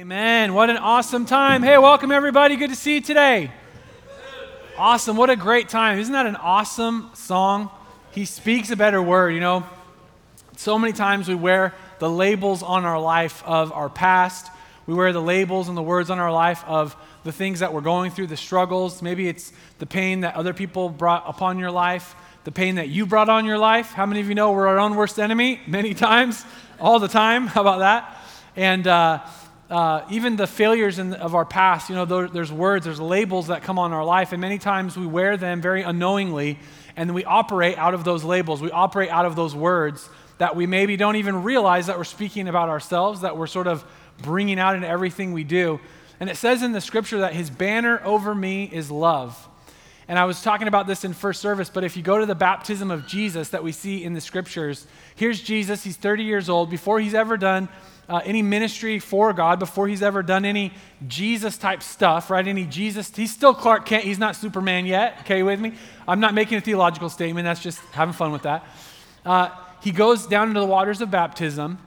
Amen. What an awesome time. Hey, welcome everybody. Good to see you today. Awesome. What a great time. Isn't that an awesome song? He speaks a better word, you know. So many times we wear the labels on our life of our past. We wear the labels and the words on our life of the things that we're going through, the struggles. Maybe it's the pain that other people brought upon your life, the pain that you brought on your life. How many of you know we're our own worst enemy? Many times, all the time. How about that? And, uh, uh, even the failures in, of our past, you know, there, there's words, there's labels that come on our life, and many times we wear them very unknowingly, and we operate out of those labels. We operate out of those words that we maybe don't even realize that we're speaking about ourselves, that we're sort of bringing out in everything we do. And it says in the scripture that his banner over me is love. And I was talking about this in first service, but if you go to the baptism of Jesus that we see in the scriptures, here's Jesus. He's 30 years old. Before he's ever done uh, any ministry for God, before he's ever done any Jesus type stuff, right? Any Jesus, he's still Clark Kent. He's not Superman yet. Okay, with me? I'm not making a theological statement. That's just having fun with that. Uh, he goes down into the waters of baptism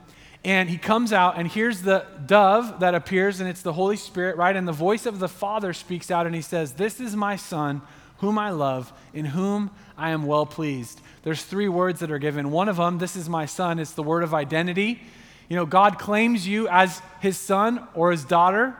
and he comes out and here's the dove that appears and it's the holy spirit right and the voice of the father speaks out and he says this is my son whom i love in whom i am well pleased there's three words that are given one of them this is my son it's the word of identity you know, God claims you as his son or his daughter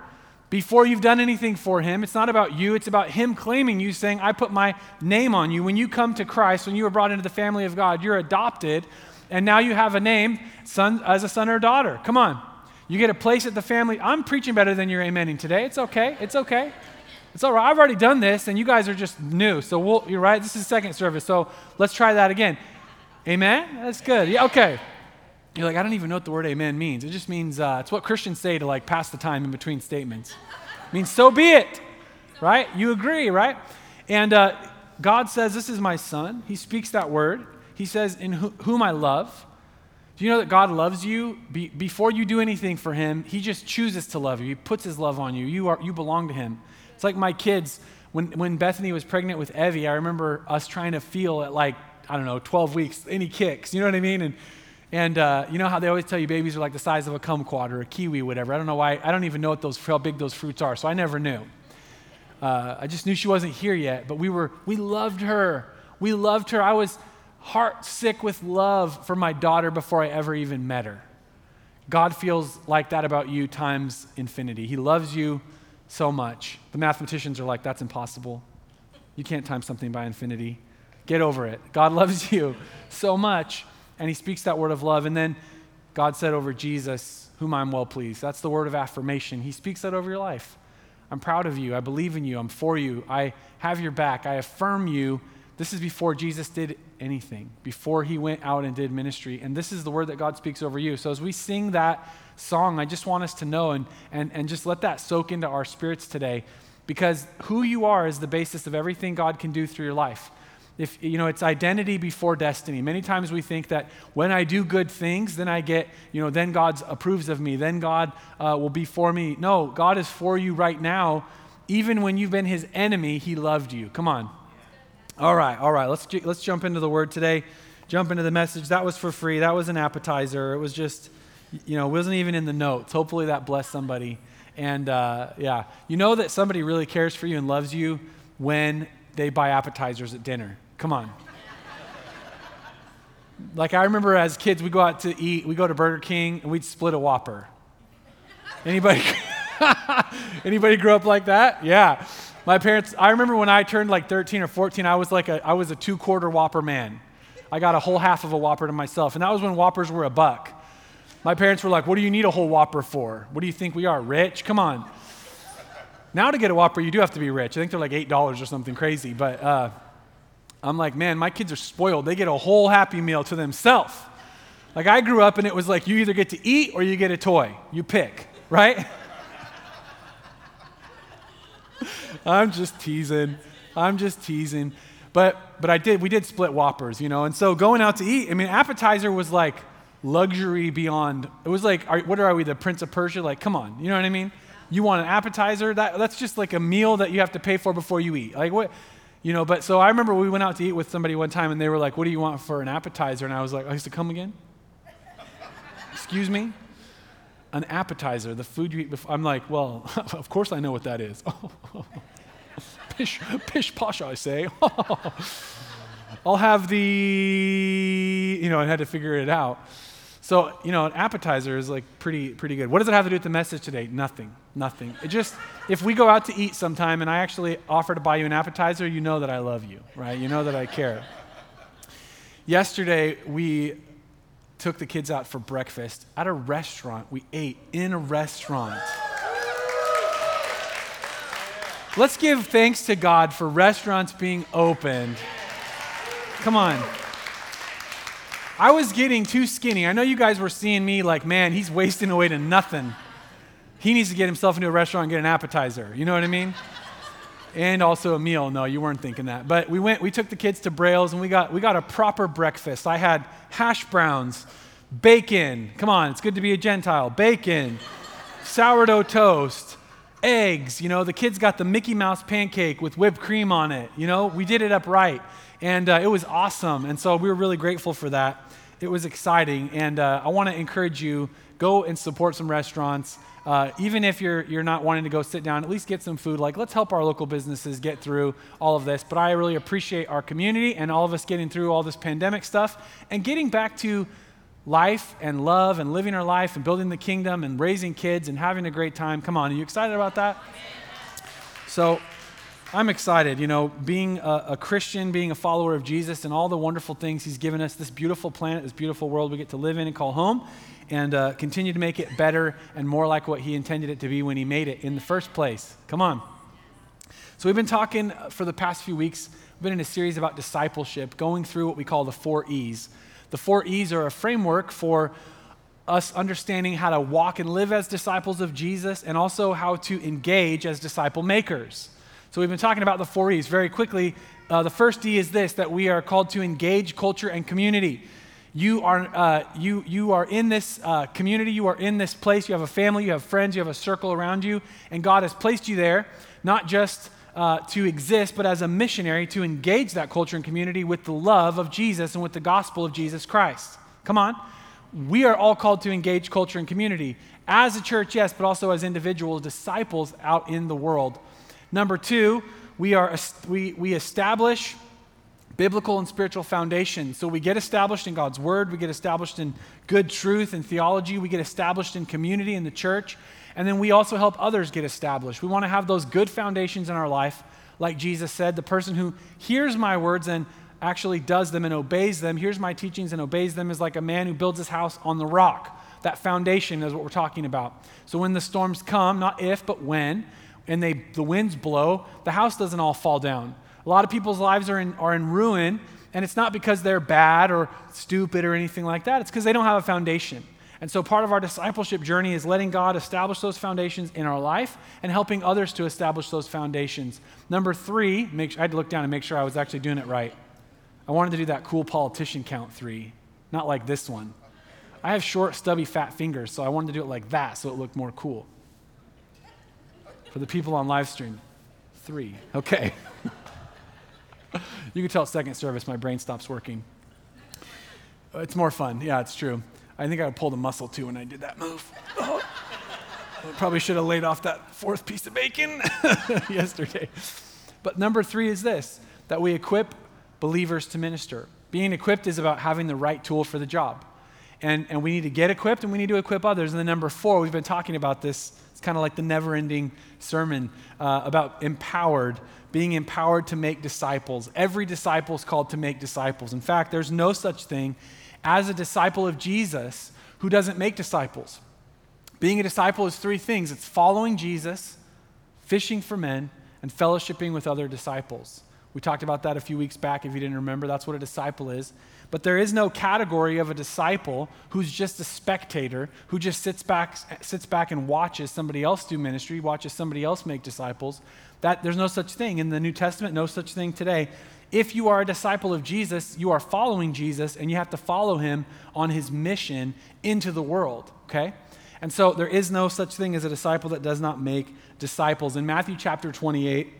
before you've done anything for him. It's not about you, it's about him claiming you, saying, I put my name on you. When you come to Christ, when you were brought into the family of God, you're adopted, and now you have a name son, as a son or daughter. Come on. You get a place at the family. I'm preaching better than you're amening today. It's okay. It's okay. It's all right. I've already done this, and you guys are just new. So we'll, you're right. This is second service. So let's try that again. Amen? That's good. Yeah, okay. You're like, I don't even know what the word amen means. It just means, uh, it's what Christians say to like pass the time in between statements. It means, so be it, right? You agree, right? And uh, God says, This is my son. He speaks that word. He says, In whom I love. Do you know that God loves you? Be- before you do anything for him, he just chooses to love you. He puts his love on you. You, are, you belong to him. It's like my kids, when, when Bethany was pregnant with Evie, I remember us trying to feel at like, I don't know, 12 weeks, any kicks. You know what I mean? And and uh, you know how they always tell you babies are like the size of a kumquat or a kiwi, whatever. I don't know why. I don't even know what those, how big those fruits are, so I never knew. Uh, I just knew she wasn't here yet, but we were, we loved her. We loved her. I was heart sick with love for my daughter before I ever even met her. God feels like that about you times infinity. He loves you so much. The mathematicians are like, that's impossible. You can't time something by infinity. Get over it. God loves you so much and he speaks that word of love. And then God said over Jesus, whom I'm well pleased. That's the word of affirmation. He speaks that over your life. I'm proud of you. I believe in you. I'm for you. I have your back. I affirm you. This is before Jesus did anything, before he went out and did ministry. And this is the word that God speaks over you. So as we sing that song, I just want us to know and, and, and just let that soak into our spirits today because who you are is the basis of everything God can do through your life if you know it's identity before destiny. Many times we think that when i do good things then i get you know then god approves of me then god uh, will be for me. No god is for you right now. Even when you've been his enemy he loved you. Come on. All right all right. Let's let's jump into the word today. Jump into the message. That was for free. That was an appetizer. It was just you know wasn't even in the notes. Hopefully that blessed somebody. And uh, yeah. You know that somebody really cares for you and loves you when they buy appetizers at dinner Come on. like I remember as kids, we go out to eat, we go to Burger King, and we'd split a Whopper. Anybody? Anybody grew up like that? Yeah. My parents, I remember when I turned like 13 or 14, I was like a, I was a two quarter Whopper man. I got a whole half of a Whopper to myself. And that was when Whoppers were a buck. My parents were like, What do you need a whole Whopper for? What do you think we are, rich? Come on. Now to get a Whopper, you do have to be rich. I think they're like $8 or something crazy. But uh, I'm like, man, my kids are spoiled. They get a whole Happy Meal to themselves. Like I grew up and it was like you either get to eat or you get a toy. You pick, right? I'm just teasing. I'm just teasing. But but I did we did split whoppers, you know. And so going out to eat, I mean appetizer was like luxury beyond. It was like are, what are we the prince of Persia? Like come on, you know what I mean? You want an appetizer? That that's just like a meal that you have to pay for before you eat. Like what you know, but so I remember we went out to eat with somebody one time and they were like, What do you want for an appetizer? And I was like, oh, I used to come again? Excuse me? an appetizer, the food you eat before. I'm like, well, of course I know what that is. pish, pish posh, I say. I'll have the, you know, I had to figure it out. So, you know, an appetizer is like pretty, pretty good. What does it have to do with the message today? Nothing. Nothing. It just, if we go out to eat sometime and I actually offer to buy you an appetizer, you know that I love you, right? You know that I care. Yesterday, we took the kids out for breakfast at a restaurant. We ate in a restaurant. Let's give thanks to God for restaurants being opened. Come on. I was getting too skinny. I know you guys were seeing me like, man, he's wasting away to nothing. He needs to get himself into a restaurant and get an appetizer. You know what I mean? and also a meal. No, you weren't thinking that. But we went, we took the kids to Braille's and we got, we got a proper breakfast. I had hash browns, bacon. Come on, it's good to be a Gentile. Bacon, sourdough toast, eggs. You know, the kids got the Mickey Mouse pancake with whipped cream on it. You know, we did it up right. And uh, it was awesome. And so we were really grateful for that. It was exciting. And uh, I want to encourage you go and support some restaurants. Uh, even if you're, you're not wanting to go sit down, at least get some food. Like, let's help our local businesses get through all of this. But I really appreciate our community and all of us getting through all this pandemic stuff and getting back to life and love and living our life and building the kingdom and raising kids and having a great time. Come on, are you excited about that? So, I'm excited, you know, being a, a, Christian, being a follower of Jesus, and all the wonderful things He's given us, this beautiful planet, this beautiful world we get to live in and call home, and uh, continue to make it better and more like what He intended it to be when He made it in the first place. Come on. So, we've been talking for the past few weeks, we've been in a series about discipleship, going through what we call the four E's. The four E's are a framework for us understanding how to walk and live as disciples of Jesus and also how to engage as disciple makers. So we've been talking about the four E's very quickly. Uh, the first E is this that we are called to engage culture and community. You are, uh, you, you are in this uh, community, you are in this place, you have a family, you have friends, you have a circle around you, and God has placed you there not just uh, to exist, but as a missionary to engage that culture and community with the love of Jesus and with the gospel of Jesus Christ. Come on. We are all called to engage culture and community as a church, yes, but also as individuals, disciples out in the world. Number two, we, are, we, we establish biblical and spiritual foundations. So we get established in God's word, we get established in good truth and theology, we get established in community in the church, and then we also help others get established. We want to have those good foundations in our life. Like Jesus said, the person who hears my words and actually does them and obeys them, hears my teachings and obeys them, is like a man who builds his house on the rock. That foundation is what we're talking about. So when the storms come, not if, but when, and they, the winds blow, the house doesn't all fall down. A lot of people's lives are in, are in ruin, and it's not because they're bad or stupid or anything like that. It's because they don't have a foundation. And so, part of our discipleship journey is letting God establish those foundations in our life and helping others to establish those foundations. Number three, make, I had to look down and make sure I was actually doing it right. I wanted to do that cool politician count three, not like this one. I have short, stubby, fat fingers, so I wanted to do it like that so it looked more cool. For the people on live stream, three. Okay. you can tell second service, my brain stops working. It's more fun. Yeah, it's true. I think I pulled a muscle too when I did that move. Oh. Probably should have laid off that fourth piece of bacon yesterday. But number three is this that we equip believers to minister. Being equipped is about having the right tool for the job. And, and we need to get equipped and we need to equip others. And then number four, we've been talking about this kind of like the never ending sermon uh, about empowered, being empowered to make disciples. Every disciple is called to make disciples. In fact, there's no such thing as a disciple of Jesus who doesn't make disciples. Being a disciple is three things it's following Jesus, fishing for men, and fellowshipping with other disciples. We talked about that a few weeks back if you didn't remember. That's what a disciple is. But there is no category of a disciple who's just a spectator, who just sits back, sits back and watches somebody else do ministry, watches somebody else make disciples. That, there's no such thing in the New Testament, no such thing today. If you are a disciple of Jesus, you are following Jesus, and you have to follow him on his mission into the world, okay? And so there is no such thing as a disciple that does not make disciples. In Matthew chapter 28,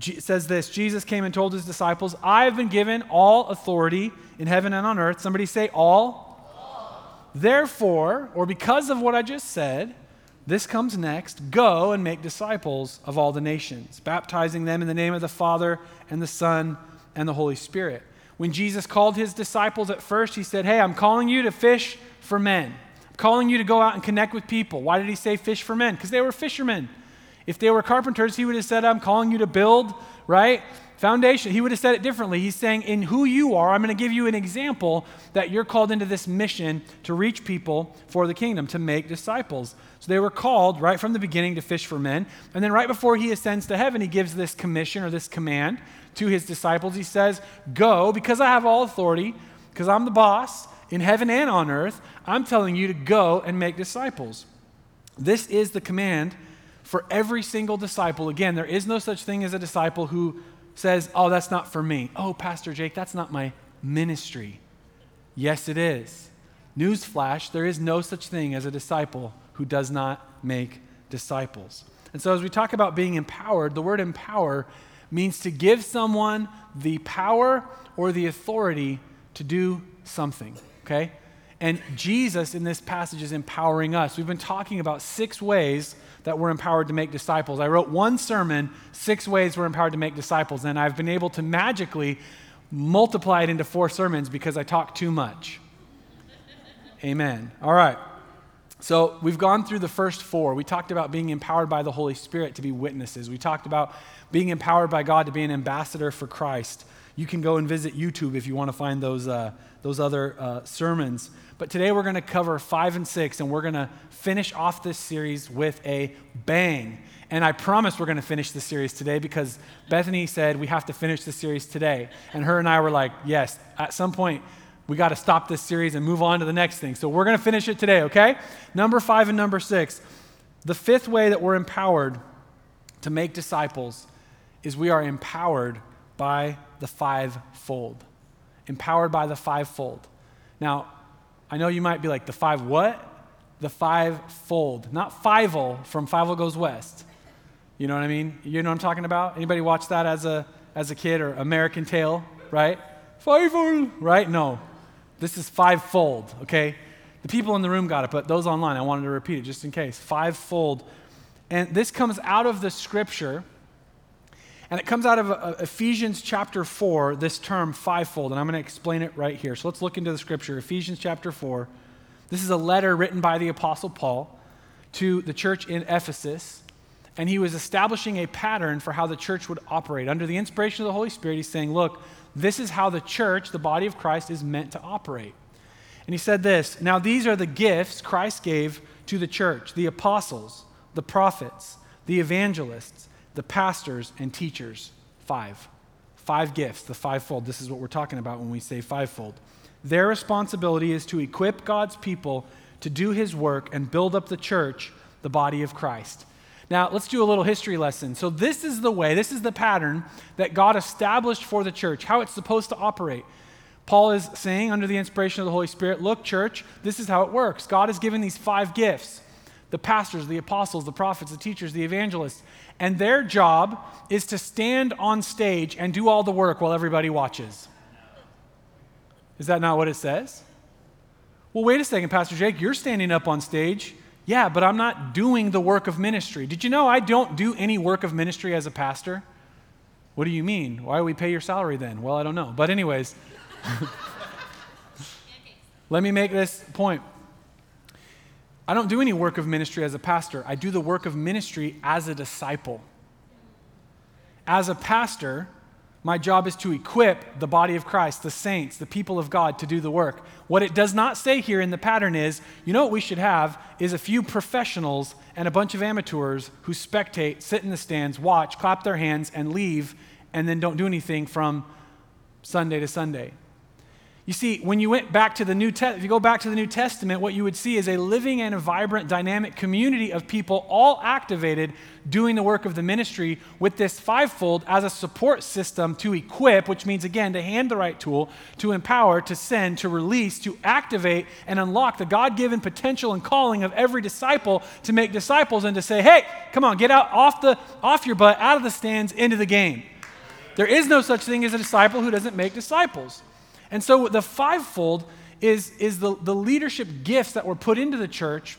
says this Jesus came and told his disciples, I have been given all authority in heaven and on earth. Somebody say, all. all. therefore, or because of what I just said, this comes next go and make disciples of all the nations, baptizing them in the name of the Father and the Son and the Holy Spirit. When Jesus called his disciples at first, he said, Hey, I'm calling you to fish for men. I'm calling you to go out and connect with people. Why did he say fish for men? Because they were fishermen. If they were carpenters, he would have said, I'm calling you to build, right? Foundation. He would have said it differently. He's saying, In who you are, I'm going to give you an example that you're called into this mission to reach people for the kingdom, to make disciples. So they were called right from the beginning to fish for men. And then right before he ascends to heaven, he gives this commission or this command to his disciples. He says, Go, because I have all authority, because I'm the boss in heaven and on earth, I'm telling you to go and make disciples. This is the command for every single disciple. Again, there is no such thing as a disciple who says, Oh, that's not for me. Oh, Pastor Jake, that's not my ministry. Yes, it is. Newsflash, there is no such thing as a disciple who does not make disciples. And so, as we talk about being empowered, the word empower means to give someone the power or the authority to do something, okay? And Jesus in this passage is empowering us. We've been talking about six ways that we're empowered to make disciples. I wrote one sermon, six ways we're empowered to make disciples, and I've been able to magically multiply it into four sermons because I talk too much. Amen. All right. So we've gone through the first four. We talked about being empowered by the Holy Spirit to be witnesses. We talked about being empowered by God to be an ambassador for Christ. You can go and visit YouTube if you want to find those, uh, those other uh, sermons. But today we're going to cover five and six, and we're going to finish off this series with a bang. And I promise we're going to finish the series today because Bethany said we have to finish the series today. And her and I were like, yes, at some point we got to stop this series and move on to the next thing. So we're going to finish it today, okay? Number five and number six. The fifth way that we're empowered to make disciples is we are empowered by the fivefold. Empowered by the fivefold. Now, I know you might be like, the five what? The fivefold. Not Fievel from Fievel Goes West. You know what I mean? You know what I'm talking about? Anybody watch that as a, as a kid or American Tail, right? Fievel, right? No. This is fivefold, okay? The people in the room got it, but those online, I wanted to repeat it just in case. Fivefold. And this comes out of the scripture, and it comes out of uh, Ephesians chapter 4, this term fivefold, and I'm going to explain it right here. So let's look into the scripture. Ephesians chapter 4. This is a letter written by the Apostle Paul to the church in Ephesus, and he was establishing a pattern for how the church would operate. Under the inspiration of the Holy Spirit, he's saying, Look, this is how the church, the body of Christ, is meant to operate. And he said this Now, these are the gifts Christ gave to the church the apostles, the prophets, the evangelists, the pastors, and teachers. Five. Five gifts, the fivefold. This is what we're talking about when we say fivefold. Their responsibility is to equip God's people to do his work and build up the church, the body of Christ. Now, let's do a little history lesson. So, this is the way, this is the pattern that God established for the church, how it's supposed to operate. Paul is saying, under the inspiration of the Holy Spirit, look, church, this is how it works. God has given these five gifts the pastors, the apostles, the prophets, the teachers, the evangelists. And their job is to stand on stage and do all the work while everybody watches. Is that not what it says? Well, wait a second, Pastor Jake, you're standing up on stage. Yeah, but I'm not doing the work of ministry. Did you know I don't do any work of ministry as a pastor? What do you mean? Why do we pay your salary then? Well, I don't know. But, anyways, let me make this point. I don't do any work of ministry as a pastor, I do the work of ministry as a disciple. As a pastor, my job is to equip the body of Christ, the saints, the people of God to do the work. What it does not say here in the pattern is, you know what we should have is a few professionals and a bunch of amateurs who spectate, sit in the stands, watch, clap their hands, and leave, and then don't do anything from Sunday to Sunday. You see, when you went back to the New Testament, if you go back to the New Testament, what you would see is a living and a vibrant, dynamic community of people all activated doing the work of the ministry with this fivefold as a support system to equip, which means, again, to hand the right tool, to empower, to send, to release, to activate and unlock the God given potential and calling of every disciple to make disciples and to say, hey, come on, get out off, the, off your butt, out of the stands, into the game. There is no such thing as a disciple who doesn't make disciples. And so the fivefold is, is the, the leadership gifts that were put into the church.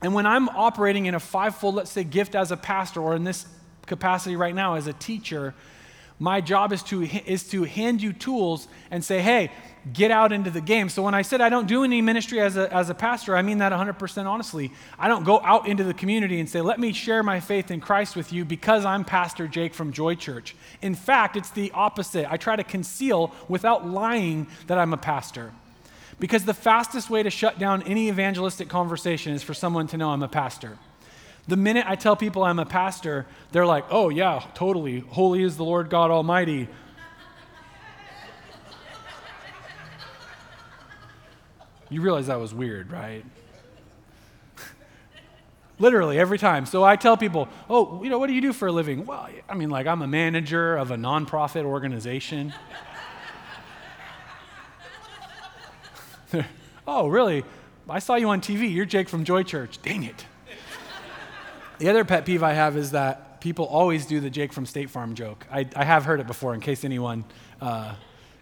And when I'm operating in a fivefold, let's say, gift as a pastor, or in this capacity right now as a teacher, my job is to, is to hand you tools and say, hey, get out into the game. So when I said I don't do any ministry as a, as a pastor, I mean that 100% honestly. I don't go out into the community and say, let me share my faith in Christ with you because I'm Pastor Jake from Joy Church. In fact, it's the opposite. I try to conceal without lying that I'm a pastor. Because the fastest way to shut down any evangelistic conversation is for someone to know I'm a pastor. The minute I tell people I'm a pastor, they're like, oh, yeah, totally. Holy is the Lord God Almighty. You realize that was weird, right? Literally every time. So I tell people, oh, you know, what do you do for a living? Well, I mean, like, I'm a manager of a nonprofit organization. oh, really? I saw you on TV. You're Jake from Joy Church. Dang it. the other pet peeve I have is that people always do the Jake from State Farm joke. I, I have heard it before, in case anyone uh,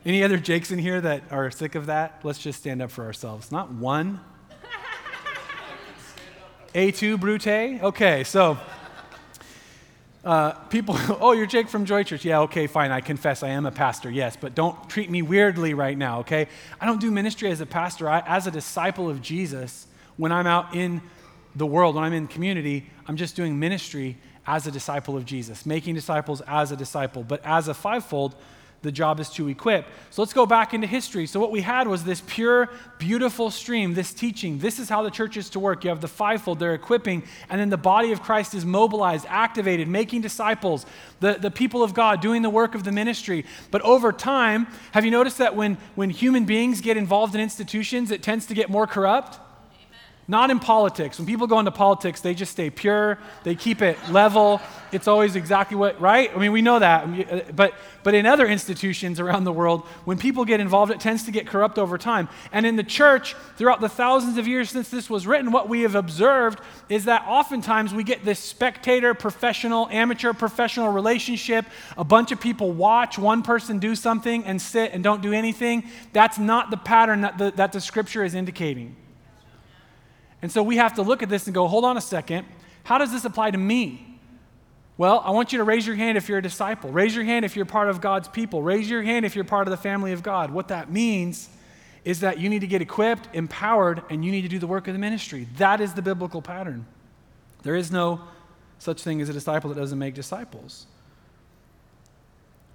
any other Jakes in here that are sick of that? Let's just stand up for ourselves. Not one. A2 Brute? Okay, so uh, people, oh, you're Jake from Joy Church. Yeah, okay, fine. I confess I am a pastor, yes, but don't treat me weirdly right now, okay? I don't do ministry as a pastor. I, as a disciple of Jesus, when I'm out in the world, when I'm in community, I'm just doing ministry as a disciple of Jesus, making disciples as a disciple. But as a fivefold, the job is to equip. So let's go back into history. So, what we had was this pure, beautiful stream, this teaching. This is how the church is to work. You have the fivefold, they're equipping, and then the body of Christ is mobilized, activated, making disciples, the, the people of God doing the work of the ministry. But over time, have you noticed that when, when human beings get involved in institutions, it tends to get more corrupt? Not in politics. When people go into politics, they just stay pure, they keep it level. It's always exactly what, right? I mean, we know that. But, but in other institutions around the world, when people get involved, it tends to get corrupt over time. And in the church, throughout the thousands of years since this was written, what we have observed is that oftentimes we get this spectator, professional, amateur, professional relationship. A bunch of people watch one person do something and sit and don't do anything. That's not the pattern that the, that the scripture is indicating. And so we have to look at this and go, hold on a second. How does this apply to me? Well, I want you to raise your hand if you're a disciple. Raise your hand if you're part of God's people. Raise your hand if you're part of the family of God. What that means is that you need to get equipped, empowered, and you need to do the work of the ministry. That is the biblical pattern. There is no such thing as a disciple that doesn't make disciples.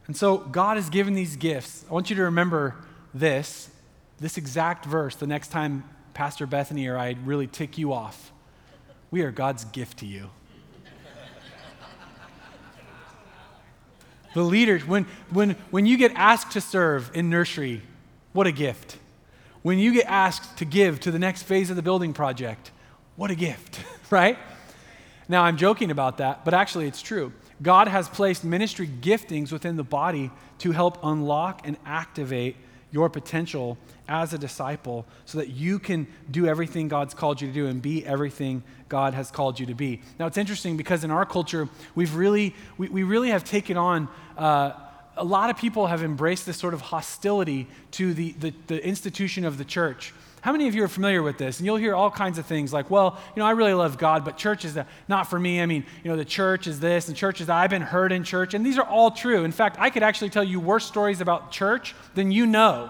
And so God has given these gifts. I want you to remember this, this exact verse the next time Pastor Bethany or I really tick you off, we are God's gift to you. the leaders, when, when, when you get asked to serve in nursery, what a gift. When you get asked to give to the next phase of the building project, what a gift, right? Now, I'm joking about that, but actually, it's true. God has placed ministry giftings within the body to help unlock and activate your potential as a disciple so that you can do everything God's called you to do and be everything God has called you to be. Now, it's interesting because in our culture, we've really, we, we really have taken on. Uh, a lot of people have embraced this sort of hostility to the, the, the institution of the church. How many of you are familiar with this? And you'll hear all kinds of things like, well, you know, I really love God, but church is not for me. I mean, you know, the church is this and church is that. I've been hurt in church. And these are all true. In fact, I could actually tell you worse stories about church than you know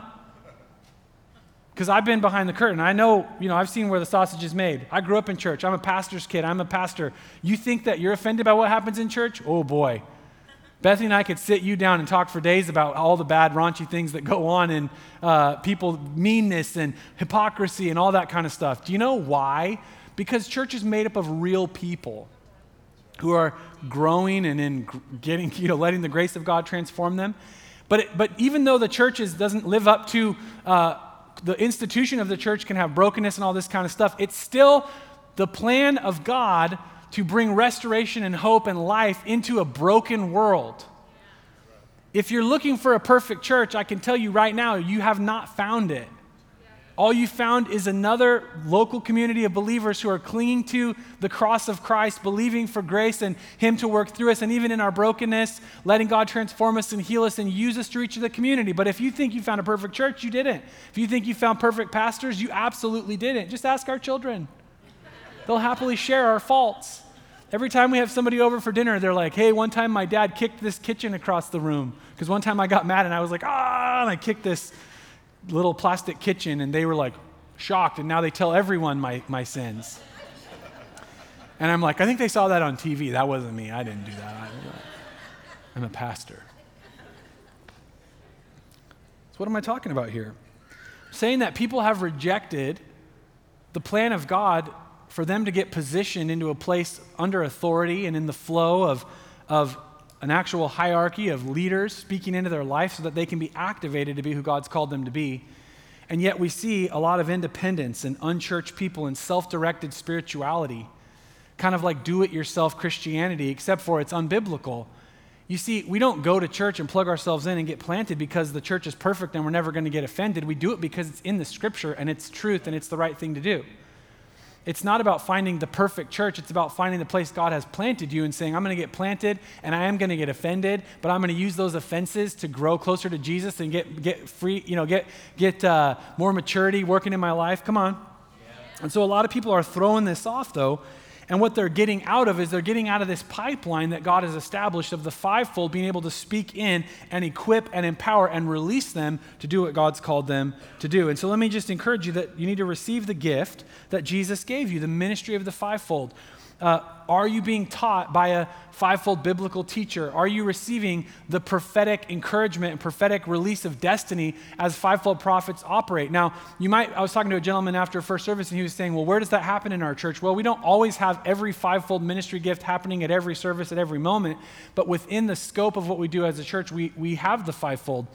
because I've been behind the curtain. I know, you know, I've seen where the sausage is made. I grew up in church. I'm a pastor's kid. I'm a pastor. You think that you're offended by what happens in church? Oh boy. Bethany and I could sit you down and talk for days about all the bad, raunchy things that go on and uh, people, meanness and hypocrisy and all that kind of stuff. Do you know why? Because church is made up of real people who are growing and in getting, you know, letting the grace of God transform them. But, it, but even though the church is, doesn't live up to uh, the institution of the church can have brokenness and all this kind of stuff, it's still the plan of God to bring restoration and hope and life into a broken world. If you're looking for a perfect church, I can tell you right now, you have not found it. All you found is another local community of believers who are clinging to the cross of Christ, believing for grace and Him to work through us, and even in our brokenness, letting God transform us and heal us and use us to reach the community. But if you think you found a perfect church, you didn't. If you think you found perfect pastors, you absolutely didn't. Just ask our children, they'll happily share our faults. Every time we have somebody over for dinner, they're like, hey, one time my dad kicked this kitchen across the room. Because one time I got mad and I was like, ah, and I kicked this little plastic kitchen, and they were like shocked, and now they tell everyone my, my sins. And I'm like, I think they saw that on TV. That wasn't me. I didn't do that. I'm a pastor. So, what am I talking about here? Saying that people have rejected the plan of God for them to get positioned into a place under authority and in the flow of, of an actual hierarchy of leaders speaking into their life so that they can be activated to be who God's called them to be. And yet we see a lot of independence and unchurched people and self directed spirituality, kind of like do it yourself Christianity, except for it's unbiblical. You see, we don't go to church and plug ourselves in and get planted because the church is perfect and we're never going to get offended. We do it because it's in the scripture and it's truth and it's the right thing to do. It's not about finding the perfect church. It's about finding the place God has planted you and saying, I'm going to get planted and I am going to get offended, but I'm going to use those offenses to grow closer to Jesus and get, get free, you know, get, get uh, more maturity working in my life. Come on. Yeah. And so a lot of people are throwing this off, though, and what they're getting out of is they're getting out of this pipeline that God has established of the fivefold being able to speak in and equip and empower and release them to do what God's called them to do. And so let me just encourage you that you need to receive the gift that Jesus gave you, the ministry of the fivefold. Uh, are you being taught by a fivefold biblical teacher? Are you receiving the prophetic encouragement and prophetic release of destiny as fivefold prophets operate? Now, you might, I was talking to a gentleman after first service and he was saying, well, where does that happen in our church? Well, we don't always have every fivefold ministry gift happening at every service at every moment, but within the scope of what we do as a church, we, we have the fivefold.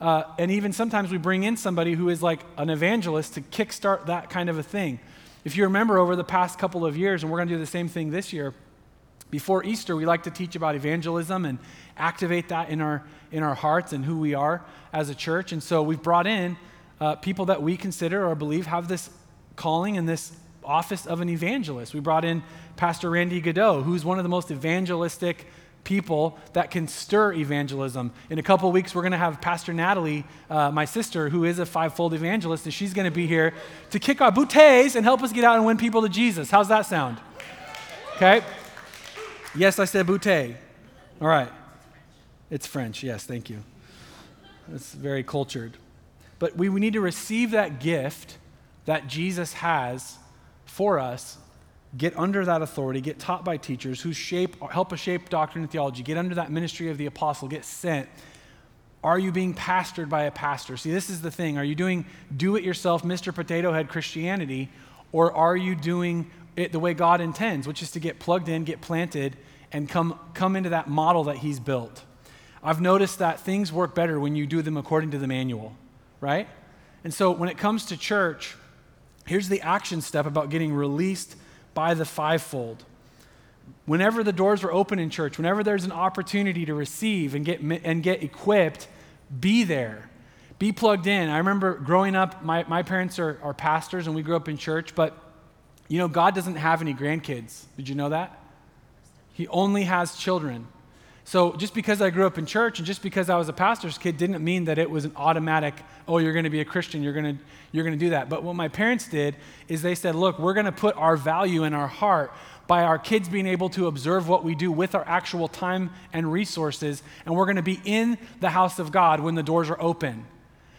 Uh, and even sometimes we bring in somebody who is like an evangelist to kickstart that kind of a thing. If you remember over the past couple of years, and we're going to do the same thing this year, before Easter, we like to teach about evangelism and activate that in our, in our hearts and who we are as a church. And so we've brought in uh, people that we consider or believe have this calling and this office of an evangelist. We brought in Pastor Randy Godot, who's one of the most evangelistic people that can stir evangelism. In a couple weeks, we're going to have Pastor Natalie, uh, my sister, who is a fivefold evangelist, and she's going to be here to kick our bouteilles and help us get out and win people to Jesus. How's that sound? Okay? Yes, I said bouteille. All right. It's French. Yes, thank you. It's very cultured. But we, we need to receive that gift that Jesus has for us get under that authority, get taught by teachers who shape, help us shape doctrine and theology, get under that ministry of the apostle, get sent. Are you being pastored by a pastor? See, this is the thing. Are you doing do it yourself, Mr. Potato Head Christianity, or are you doing it the way God intends, which is to get plugged in, get planted, and come, come into that model that He's built? I've noticed that things work better when you do them according to the manual, right? And so when it comes to church, here's the action step about getting released by the fivefold. Whenever the doors are open in church, whenever there's an opportunity to receive and get, and get equipped, be there. Be plugged in. I remember growing up, my, my parents are, are pastors and we grew up in church, but you know, God doesn't have any grandkids. Did you know that? He only has children. So just because I grew up in church and just because I was a pastor's kid didn't mean that it was an automatic, oh, you're going to be a Christian, you're going to you're going to do that. But what my parents did is they said, look, we're going to put our value in our heart by our kids being able to observe what we do with our actual time and resources, and we're going to be in the house of God when the doors are open.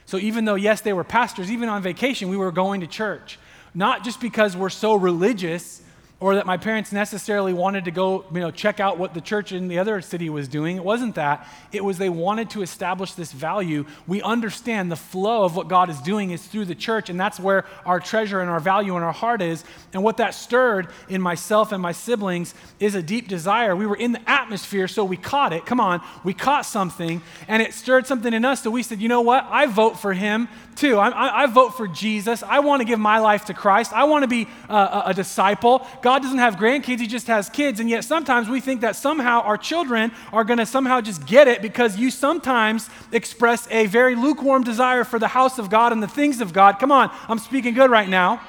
So even though yes, they were pastors, even on vacation we were going to church. Not just because we're so religious or that my parents necessarily wanted to go, you know, check out what the church in the other city was doing. It wasn't that. It was they wanted to establish this value. We understand the flow of what God is doing is through the church, and that's where our treasure and our value in our heart is. And what that stirred in myself and my siblings is a deep desire. We were in the atmosphere, so we caught it. Come on, we caught something, and it stirred something in us. So we said, you know what? I vote for him too. I, I, I vote for Jesus. I want to give my life to Christ. I want to be a, a disciple. God God doesn't have grandkids, He just has kids. And yet sometimes we think that somehow our children are going to somehow just get it because you sometimes express a very lukewarm desire for the house of God and the things of God. Come on, I'm speaking good right now.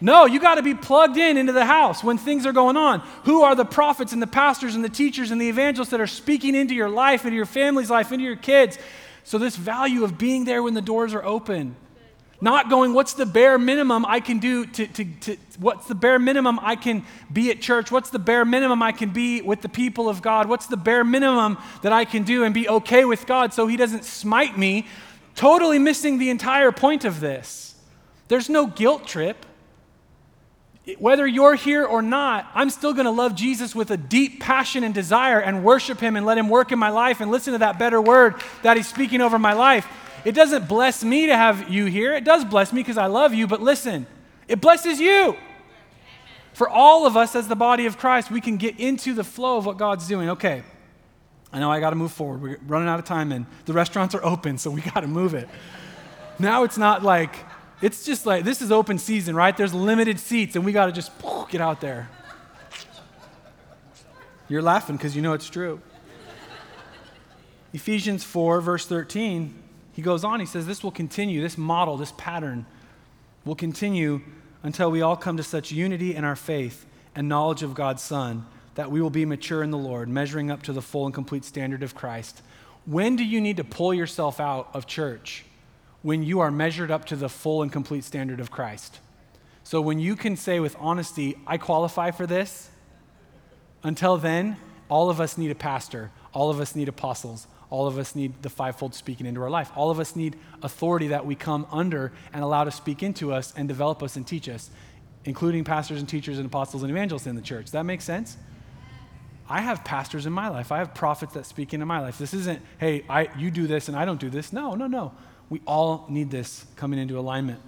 No, you got to be plugged in into the house when things are going on. Who are the prophets and the pastors and the teachers and the evangelists that are speaking into your life, into your family's life, into your kids? So, this value of being there when the doors are open, not going, what's the bare minimum I can do to, to, to, what's the bare minimum I can be at church? What's the bare minimum I can be with the people of God? What's the bare minimum that I can do and be okay with God so He doesn't smite me? Totally missing the entire point of this. There's no guilt trip whether you're here or not, I'm still going to love Jesus with a deep passion and desire and worship him and let him work in my life and listen to that better word that he's speaking over my life. It doesn't bless me to have you here. It does bless me because I love you, but listen, it blesses you. For all of us as the body of Christ, we can get into the flow of what God's doing. Okay, I know I got to move forward. We're running out of time and the restaurants are open, so we got to move it. Now it's not like it's just like this is open season, right? There's limited seats, and we got to just get out there. You're laughing because you know it's true. Ephesians 4, verse 13, he goes on, he says, This will continue, this model, this pattern will continue until we all come to such unity in our faith and knowledge of God's Son that we will be mature in the Lord, measuring up to the full and complete standard of Christ. When do you need to pull yourself out of church? when you are measured up to the full and complete standard of Christ. So when you can say with honesty, I qualify for this, until then, all of us need a pastor, all of us need apostles, all of us need the fivefold speaking into our life. All of us need authority that we come under and allow to speak into us and develop us and teach us, including pastors and teachers and apostles and evangelists in the church. Does that make sense? I have pastors in my life. I have prophets that speak into my life. This isn't, hey, I, you do this and I don't do this. No, no, no. We all need this coming into alignment.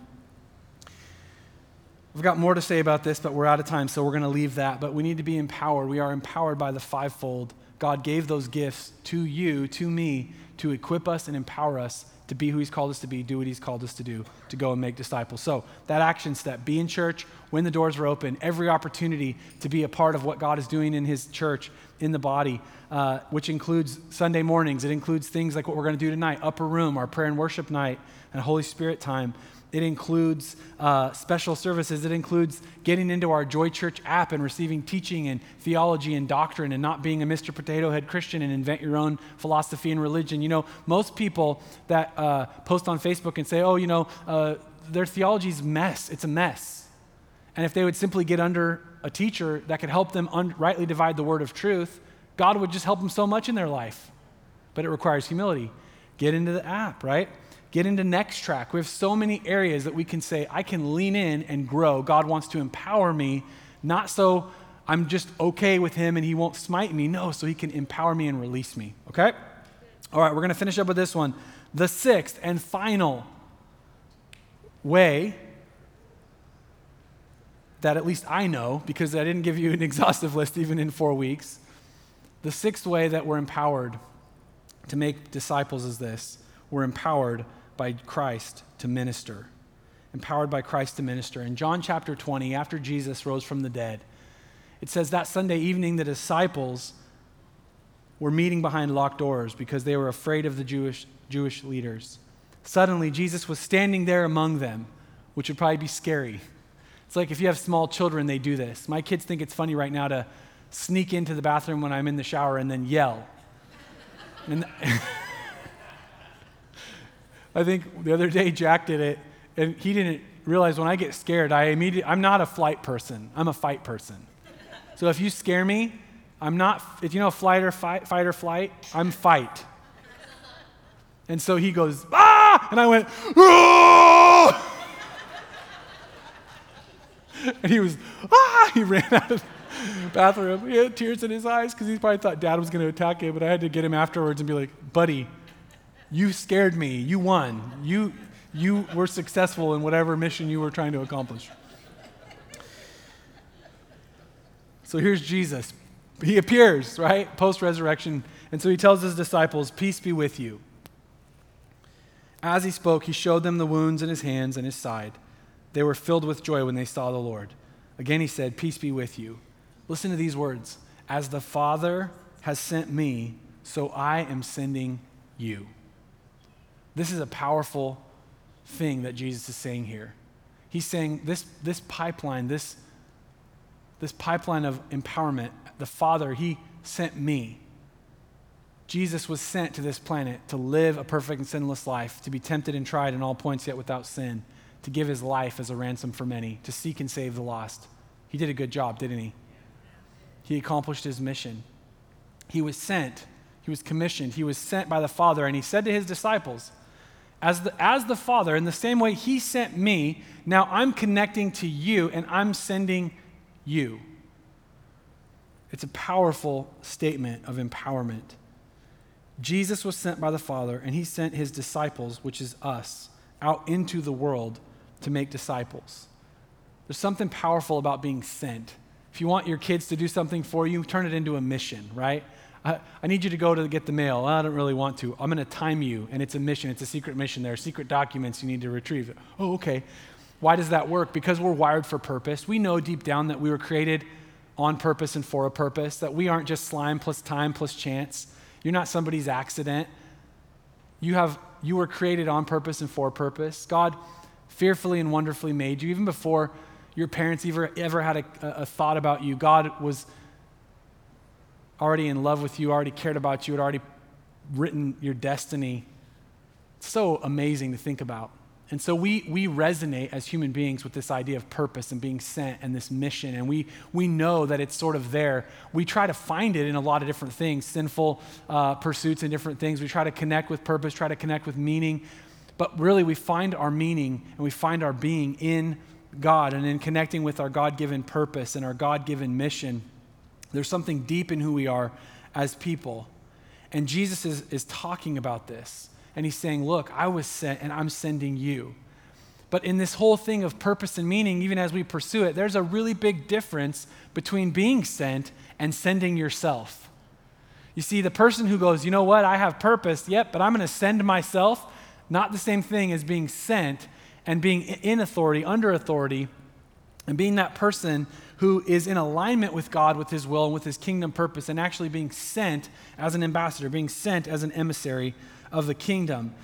We've got more to say about this, but we're out of time, so we're going to leave that. But we need to be empowered. We are empowered by the fivefold. God gave those gifts to you, to me, to equip us and empower us to be who He's called us to be, do what He's called us to do, to go and make disciples. So, that action step be in church when the doors are open, every opportunity to be a part of what God is doing in His church, in the body, uh, which includes Sunday mornings. It includes things like what we're going to do tonight upper room, our prayer and worship night, and Holy Spirit time. It includes uh, special services. It includes getting into our Joy Church app and receiving teaching and theology and doctrine and not being a Mr. Potato Head Christian and invent your own philosophy and religion. You know, most people that uh, post on Facebook and say, oh, you know, uh, their theology's mess. It's a mess. And if they would simply get under a teacher that could help them un- rightly divide the word of truth, God would just help them so much in their life. But it requires humility. Get into the app, right? Get into Next Track. We have so many areas that we can say, I can lean in and grow. God wants to empower me, not so I'm just okay with Him and He won't smite me. No, so He can empower me and release me. Okay? All right, we're going to finish up with this one. The sixth and final way that at least I know, because I didn't give you an exhaustive list even in four weeks. The sixth way that we're empowered to make disciples is this we're empowered by Christ to minister. Empowered by Christ to minister. In John chapter 20, after Jesus rose from the dead, it says that Sunday evening the disciples were meeting behind locked doors because they were afraid of the Jewish, Jewish leaders. Suddenly, Jesus was standing there among them, which would probably be scary. It's like if you have small children, they do this. My kids think it's funny right now to sneak into the bathroom when I'm in the shower and then yell. And I think the other day Jack did it, and he didn't realize when I get scared, I immediately, I'm not a flight person, I'm a fight person. So if you scare me, I'm not, if you know flight or fight, fight or flight, I'm fight. And so he goes, ah! And I went, ah! and he was, ah! He ran out of the bathroom. He had tears in his eyes because he probably thought dad was going to attack him, but I had to get him afterwards and be like, buddy, you scared me. You won. You, you were successful in whatever mission you were trying to accomplish. So here's Jesus. He appears, right? Post resurrection. And so he tells his disciples, Peace be with you. As he spoke, he showed them the wounds in his hands and his side. They were filled with joy when they saw the Lord. Again, he said, Peace be with you. Listen to these words As the Father has sent me, so I am sending you. This is a powerful thing that Jesus is saying here. He's saying this, this pipeline, this, this pipeline of empowerment, the Father, He sent me. Jesus was sent to this planet to live a perfect and sinless life, to be tempted and tried in all points yet without sin, to give his life as a ransom for many, to seek and save the lost. He did a good job, didn't he? He accomplished his mission. He was sent, he was commissioned, he was sent by the Father, and he said to his disciples, as the, as the Father, in the same way He sent me, now I'm connecting to you and I'm sending you. It's a powerful statement of empowerment. Jesus was sent by the Father, and He sent His disciples, which is us, out into the world to make disciples. There's something powerful about being sent. If you want your kids to do something for you, turn it into a mission, right? I, I need you to go to get the mail. I don't really want to. I'm going to time you, and it's a mission. It's a secret mission. There are secret documents you need to retrieve. Oh, okay. Why does that work? Because we're wired for purpose. We know deep down that we were created on purpose and for a purpose, that we aren't just slime plus time plus chance. You're not somebody's accident. You, have, you were created on purpose and for a purpose. God fearfully and wonderfully made you. Even before your parents ever, ever had a, a thought about you, God was already in love with you, already cared about you, had already written your destiny. So amazing to think about. And so we, we resonate as human beings with this idea of purpose and being sent and this mission. And we, we know that it's sort of there. We try to find it in a lot of different things, sinful uh, pursuits and different things. We try to connect with purpose, try to connect with meaning. But really, we find our meaning and we find our being in God and in connecting with our God given purpose and our God given mission. There's something deep in who we are as people. And Jesus is, is talking about this. And he's saying, Look, I was sent and I'm sending you. But in this whole thing of purpose and meaning, even as we pursue it, there's a really big difference between being sent and sending yourself. You see, the person who goes, you know what, I have purpose, yep, but I'm going to send myself, not the same thing as being sent and being in authority, under authority, and being that person who is in alignment with God, with his will, and with his kingdom purpose, and actually being sent as an ambassador, being sent as an emissary of the kingdom.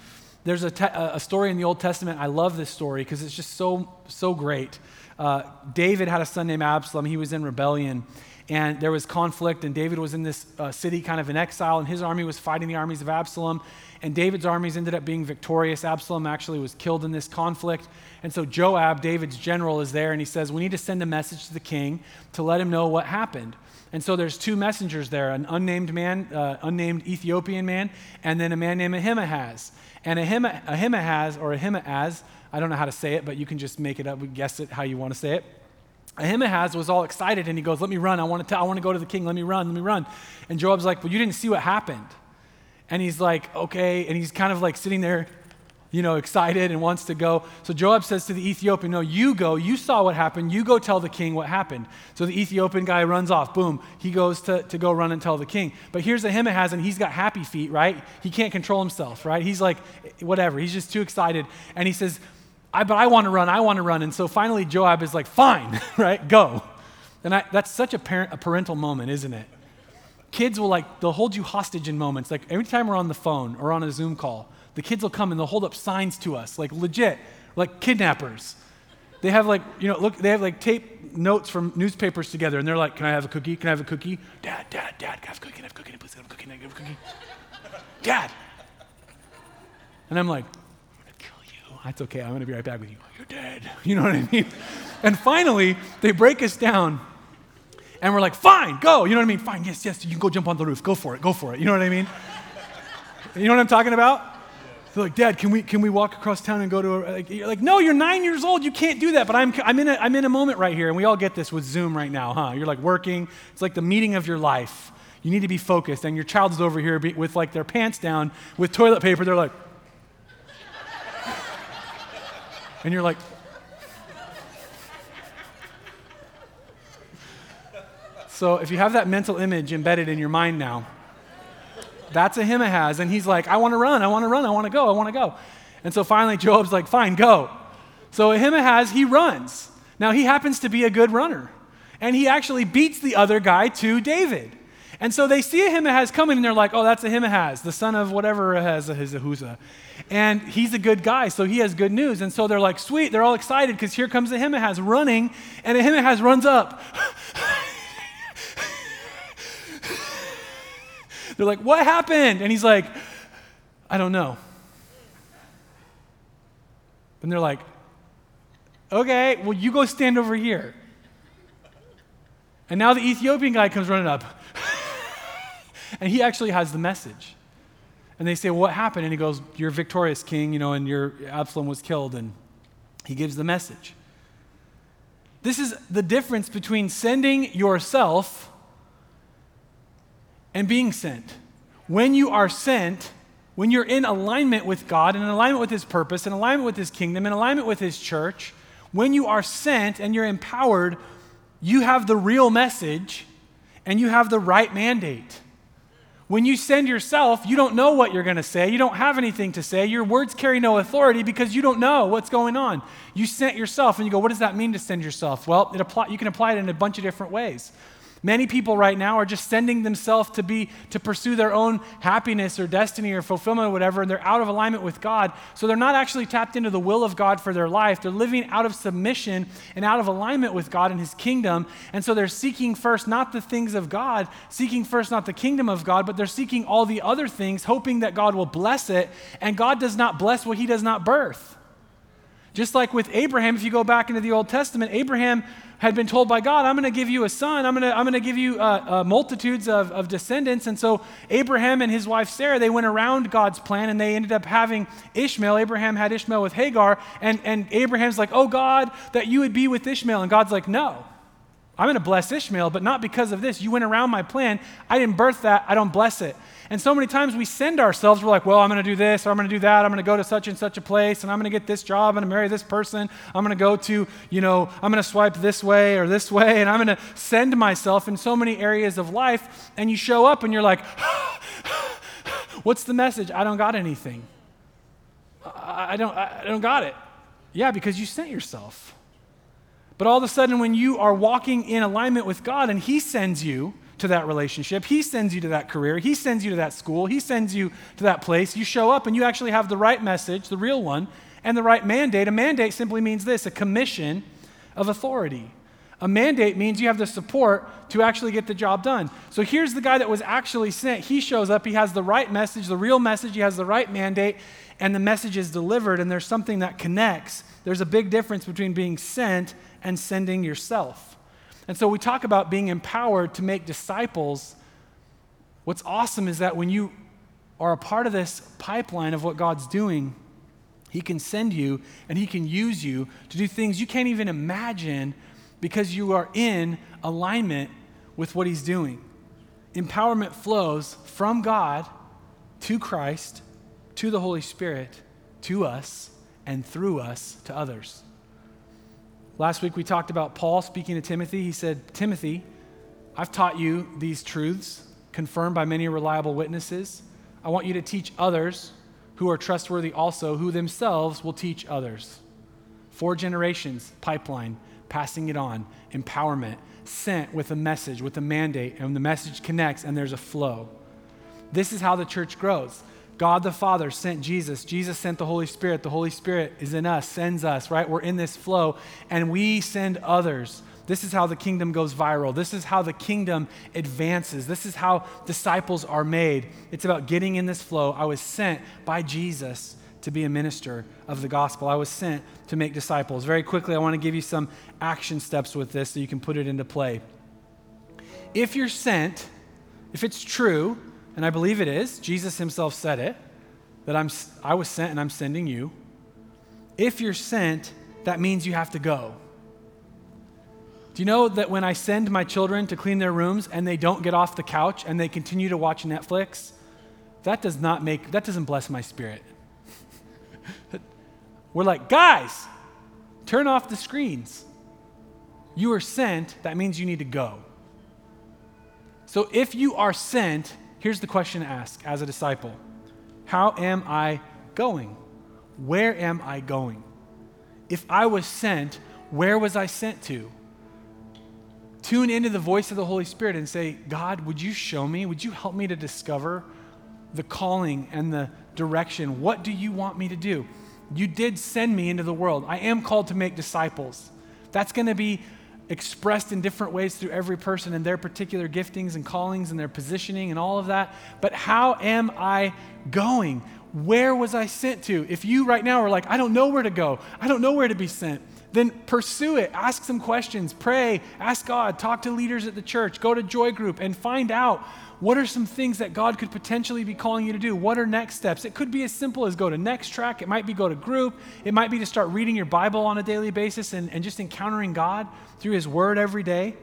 There's a, te- a story in the Old Testament. I love this story because it's just so, so great. Uh, David had a son named Absalom. He was in rebellion, and there was conflict, and David was in this uh, city kind of in exile, and his army was fighting the armies of Absalom. And David's armies ended up being victorious. Absalom actually was killed in this conflict. And so Joab, David's general, is there and he says, We need to send a message to the king to let him know what happened. And so there's two messengers there an unnamed man, uh, unnamed Ethiopian man, and then a man named Ahimaaz. And Ahimaaz, or Ahimaaz, I don't know how to say it, but you can just make it up, guess it how you want to say it. Ahimaaz was all excited and he goes, Let me run. I want to, tell, I want to go to the king. Let me run. Let me run. And Joab's like, Well, you didn't see what happened. And he's like, Okay. And he's kind of like sitting there you know, excited and wants to go. So Joab says to the Ethiopian, No, you go. You saw what happened. You go tell the king what happened. So the Ethiopian guy runs off. Boom. He goes to, to go run and tell the king. But here's Ahimaaz, and he's got happy feet, right? He can't control himself, right? He's like, whatever. He's just too excited. And he says, I, But I want to run. I want to run. And so finally, Joab is like, Fine, right? Go. And I, that's such a, parent, a parental moment, isn't it? Kids will like, they'll hold you hostage in moments. Like every time we're on the phone or on a Zoom call, the kids will come and they'll hold up signs to us, like legit, like kidnappers. They have like, you know, look, they have like tape notes from newspapers together, and they're like, "Can I have a cookie? Can I have a cookie? Dad, Dad, Dad, can I have a cookie? Can I have a cookie? Please, can I have a cookie? Can I have a cookie? Dad." And I'm like, "I'm gonna That's okay. I'm gonna be right back with you. Oh, you're dead. You know what I mean?" And finally, they break us down, and we're like, "Fine, go." You know what I mean? Fine, yes, yes. You can go jump on the roof. Go for it. Go for it. You know what I mean? You know what I'm talking about? They're like, Dad, can we, can we walk across town and go to a, like, you're like, no, you're nine years old. You can't do that. But I'm, I'm, in a, I'm in a moment right here. And we all get this with Zoom right now, huh? You're like working. It's like the meeting of your life. You need to be focused. And your child is over here with like their pants down with toilet paper. They're like, and you're like, so if you have that mental image embedded in your mind now, that's a Ahimaaz. And he's like, I want to run, I want to run, I want to go, I want to go. And so finally, Joab's like, fine, go. So Ahimaaz, he runs. Now, he happens to be a good runner, and he actually beats the other guy to David. And so they see Ahimaaz coming, and they're like, oh, that's Ahimaaz, the son of whatever has a Ahuzah. And he's a good guy, so he has good news. And so they're like, sweet, they're all excited because here comes Ahimaaz running, and Ahimaaz runs up. they're like, what happened? And he's like, I don't know. And they're like, okay, well, you go stand over here. And now the Ethiopian guy comes running up. And he actually has the message. And they say, well, What happened? And he goes, You're victorious, king, you know, and your Absalom was killed. And he gives the message. This is the difference between sending yourself and being sent. When you are sent, when you're in alignment with God, in alignment with His purpose, in alignment with His kingdom, in alignment with His church, when you are sent and you're empowered, you have the real message and you have the right mandate. When you send yourself, you don't know what you're going to say. You don't have anything to say. Your words carry no authority because you don't know what's going on. You sent yourself, and you go, What does that mean to send yourself? Well, it apply, you can apply it in a bunch of different ways. Many people right now are just sending themselves to be to pursue their own happiness or destiny or fulfillment or whatever, and they're out of alignment with God. So they're not actually tapped into the will of God for their life. They're living out of submission and out of alignment with God and His kingdom. And so they're seeking first not the things of God, seeking first not the kingdom of God, but they're seeking all the other things, hoping that God will bless it. And God does not bless what He does not birth. Just like with Abraham, if you go back into the Old Testament, Abraham had been told by God, I'm going to give you a son, I'm going to, I'm going to give you uh, uh, multitudes of, of descendants. And so Abraham and his wife Sarah, they went around God's plan and they ended up having Ishmael. Abraham had Ishmael with Hagar, and, and Abraham's like, Oh God, that you would be with Ishmael. And God's like, No. I'm going to bless Ishmael, but not because of this. You went around my plan. I didn't birth that. I don't bless it. And so many times we send ourselves, we're like, well, I'm going to do this, or I'm going to do that, I'm going to go to such and such a place, and I'm going to get this job, and I'm going to marry this person, I'm going to go to, you know, I'm going to swipe this way or this way, and I'm going to send myself in so many areas of life. And you show up and you're like, what's the message? I don't got anything. I don't, I don't got it. Yeah, because you sent yourself. But all of a sudden, when you are walking in alignment with God and He sends you, to that relationship. He sends you to that career. He sends you to that school. He sends you to that place. You show up and you actually have the right message, the real one, and the right mandate. A mandate simply means this a commission of authority. A mandate means you have the support to actually get the job done. So here's the guy that was actually sent. He shows up, he has the right message, the real message, he has the right mandate, and the message is delivered, and there's something that connects. There's a big difference between being sent and sending yourself. And so we talk about being empowered to make disciples. What's awesome is that when you are a part of this pipeline of what God's doing, He can send you and He can use you to do things you can't even imagine because you are in alignment with what He's doing. Empowerment flows from God to Christ, to the Holy Spirit, to us, and through us to others. Last week we talked about Paul speaking to Timothy. He said, Timothy, I've taught you these truths, confirmed by many reliable witnesses. I want you to teach others who are trustworthy also, who themselves will teach others. Four generations, pipeline, passing it on, empowerment, sent with a message, with a mandate, and the message connects and there's a flow. This is how the church grows. God the Father sent Jesus. Jesus sent the Holy Spirit. The Holy Spirit is in us, sends us, right? We're in this flow, and we send others. This is how the kingdom goes viral. This is how the kingdom advances. This is how disciples are made. It's about getting in this flow. I was sent by Jesus to be a minister of the gospel. I was sent to make disciples. Very quickly, I want to give you some action steps with this so you can put it into play. If you're sent, if it's true, and I believe it is. Jesus himself said it that I'm, I was sent and I'm sending you. If you're sent, that means you have to go. Do you know that when I send my children to clean their rooms and they don't get off the couch and they continue to watch Netflix, that does not make, that doesn't bless my spirit. We're like, guys, turn off the screens. You are sent, that means you need to go. So if you are sent, Here's the question to ask as a disciple How am I going? Where am I going? If I was sent, where was I sent to? Tune into the voice of the Holy Spirit and say, God, would you show me? Would you help me to discover the calling and the direction? What do you want me to do? You did send me into the world. I am called to make disciples. That's going to be expressed in different ways through every person and their particular giftings and callings and their positioning and all of that. But how am I going? Where was I sent to? If you right now are like, I don't know where to go, I don't know where to be sent, then pursue it. Ask some questions, pray, ask God, talk to leaders at the church, go to Joy Group, and find out what are some things that God could potentially be calling you to do? What are next steps? It could be as simple as go to next track. It might be go to group. It might be to start reading your Bible on a daily basis and, and just encountering God through His Word every day.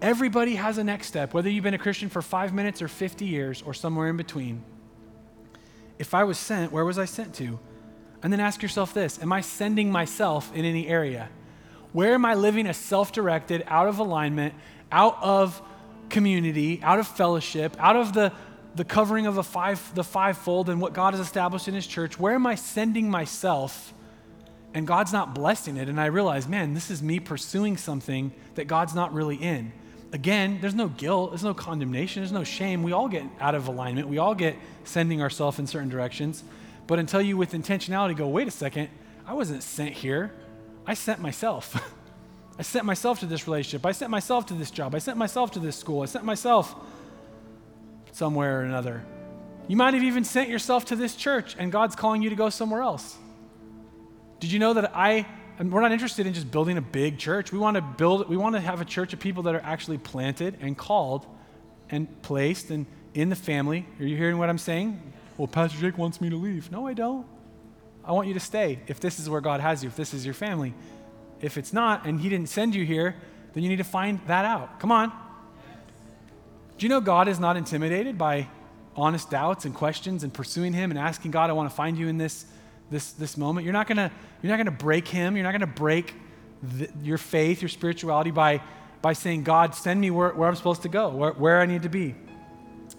Everybody has a next step, whether you've been a Christian for five minutes or 50 years or somewhere in between. If I was sent, where was I sent to? And then ask yourself this Am I sending myself in any area? Where am I living a self directed, out of alignment, out of community, out of fellowship, out of the, the covering of a five, the fivefold and what God has established in His church? Where am I sending myself? And God's not blessing it. And I realize, man, this is me pursuing something that God's not really in. Again, there's no guilt, there's no condemnation, there's no shame. We all get out of alignment, we all get sending ourselves in certain directions. But until you, with intentionality, go, wait a second, I wasn't sent here, I sent myself. I sent myself to this relationship. I sent myself to this job. I sent myself to this school. I sent myself somewhere or another. You might have even sent yourself to this church and God's calling you to go somewhere else. Did you know that I we're not interested in just building a big church. We want to build we want to have a church of people that are actually planted and called and placed and in the family. Are you hearing what I'm saying? Well, Pastor Jake wants me to leave. No, I don't. I want you to stay if this is where God has you, if this is your family. If it's not, and He didn't send you here, then you need to find that out. Come on. Do you know God is not intimidated by honest doubts and questions and pursuing Him and asking God, I want to find you in this, this, this moment? You're not going to you're not going to break Him. You're not going to break your faith, your spirituality by, by saying, God, send me where, where I'm supposed to go, where, where I need to be.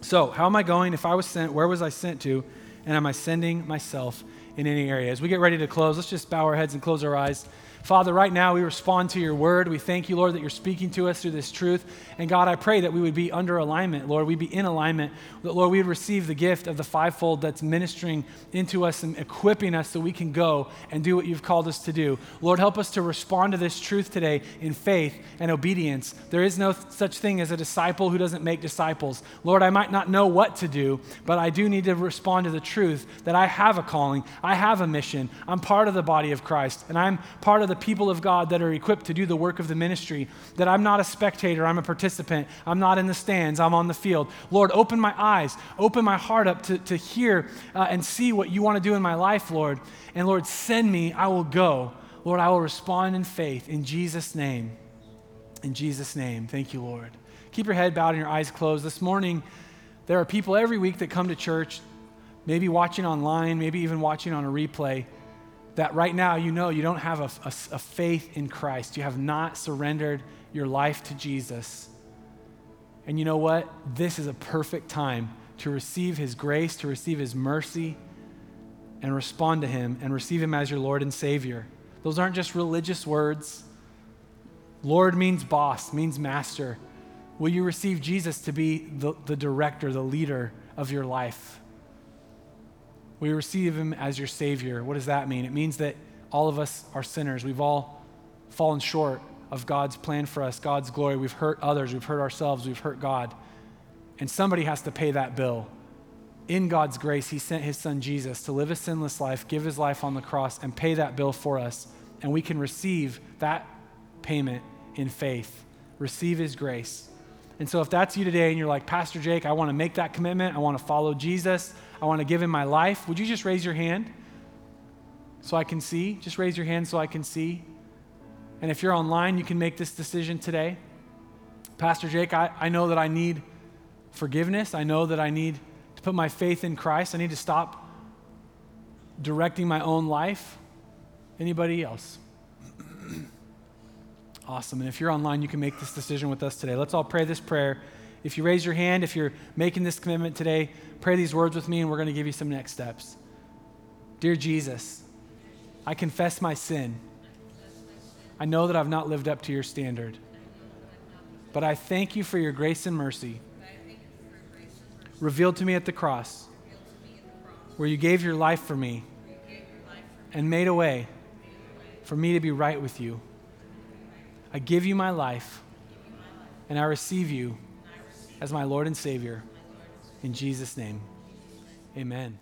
So, how am I going? If I was sent, where was I sent to? And am I sending myself in any area? As we get ready to close, let's just bow our heads and close our eyes. Father, right now we respond to your word. We thank you, Lord, that you're speaking to us through this truth. And God, I pray that we would be under alignment, Lord. We'd be in alignment. That, Lord, we would receive the gift of the fivefold that's ministering into us and equipping us so we can go and do what you've called us to do. Lord, help us to respond to this truth today in faith and obedience. There is no such thing as a disciple who doesn't make disciples. Lord, I might not know what to do, but I do need to respond to the truth that I have a calling, I have a mission, I'm part of the body of Christ, and I'm part of the people of God that are equipped to do the work of the ministry, that I'm not a spectator, I'm a participant. I'm not in the stands, I'm on the field. Lord, open my eyes, open my heart up to, to hear uh, and see what you want to do in my life, Lord. And Lord, send me, I will go. Lord, I will respond in faith in Jesus' name. In Jesus' name. Thank you, Lord. Keep your head bowed and your eyes closed. This morning, there are people every week that come to church, maybe watching online, maybe even watching on a replay that right now you know you don't have a, a, a, faith in Christ. You have not surrendered your life to Jesus. And you know what? This is a perfect time to receive His grace, to receive His mercy, and respond to Him and receive Him as your Lord and Savior. Those aren't just religious words. Lord means boss, means master. Will you receive Jesus to be the, the director, the leader of your life? We receive him as your Savior. What does that mean? It means that all of us are sinners. We've all fallen short of God's plan for us, God's glory. We've hurt others, we've hurt ourselves, we've hurt God. And somebody has to pay that bill. In God's grace, He sent His Son Jesus to live a sinless life, give His life on the cross, and pay that bill for us. And we can receive that payment in faith, receive His grace. And so, if that's you today and you're like, Pastor Jake, I want to make that commitment, I want to follow Jesus, I want to give him my life, would you just raise your hand so I can see? Just raise your hand so I can see. And if you're online, you can make this decision today. Pastor Jake, I, I know that I need forgiveness. I know that I need to put my faith in Christ. I need to stop directing my own life. Anybody else? awesome. And if you're online, you can make this decision with us today. Let's all pray this prayer. If you raise your hand, if you're making this commitment today, pray these words with me and we're going to give you some next steps. Dear Jesus, I confess my sin. I know that I've not lived up to your standard. But I thank you for your grace and mercy revealed to me at the cross, where you gave your life for me and made a way for me to be right with you. I give you my life and I receive you as my Lord and Savior. In Jesus' name, amen.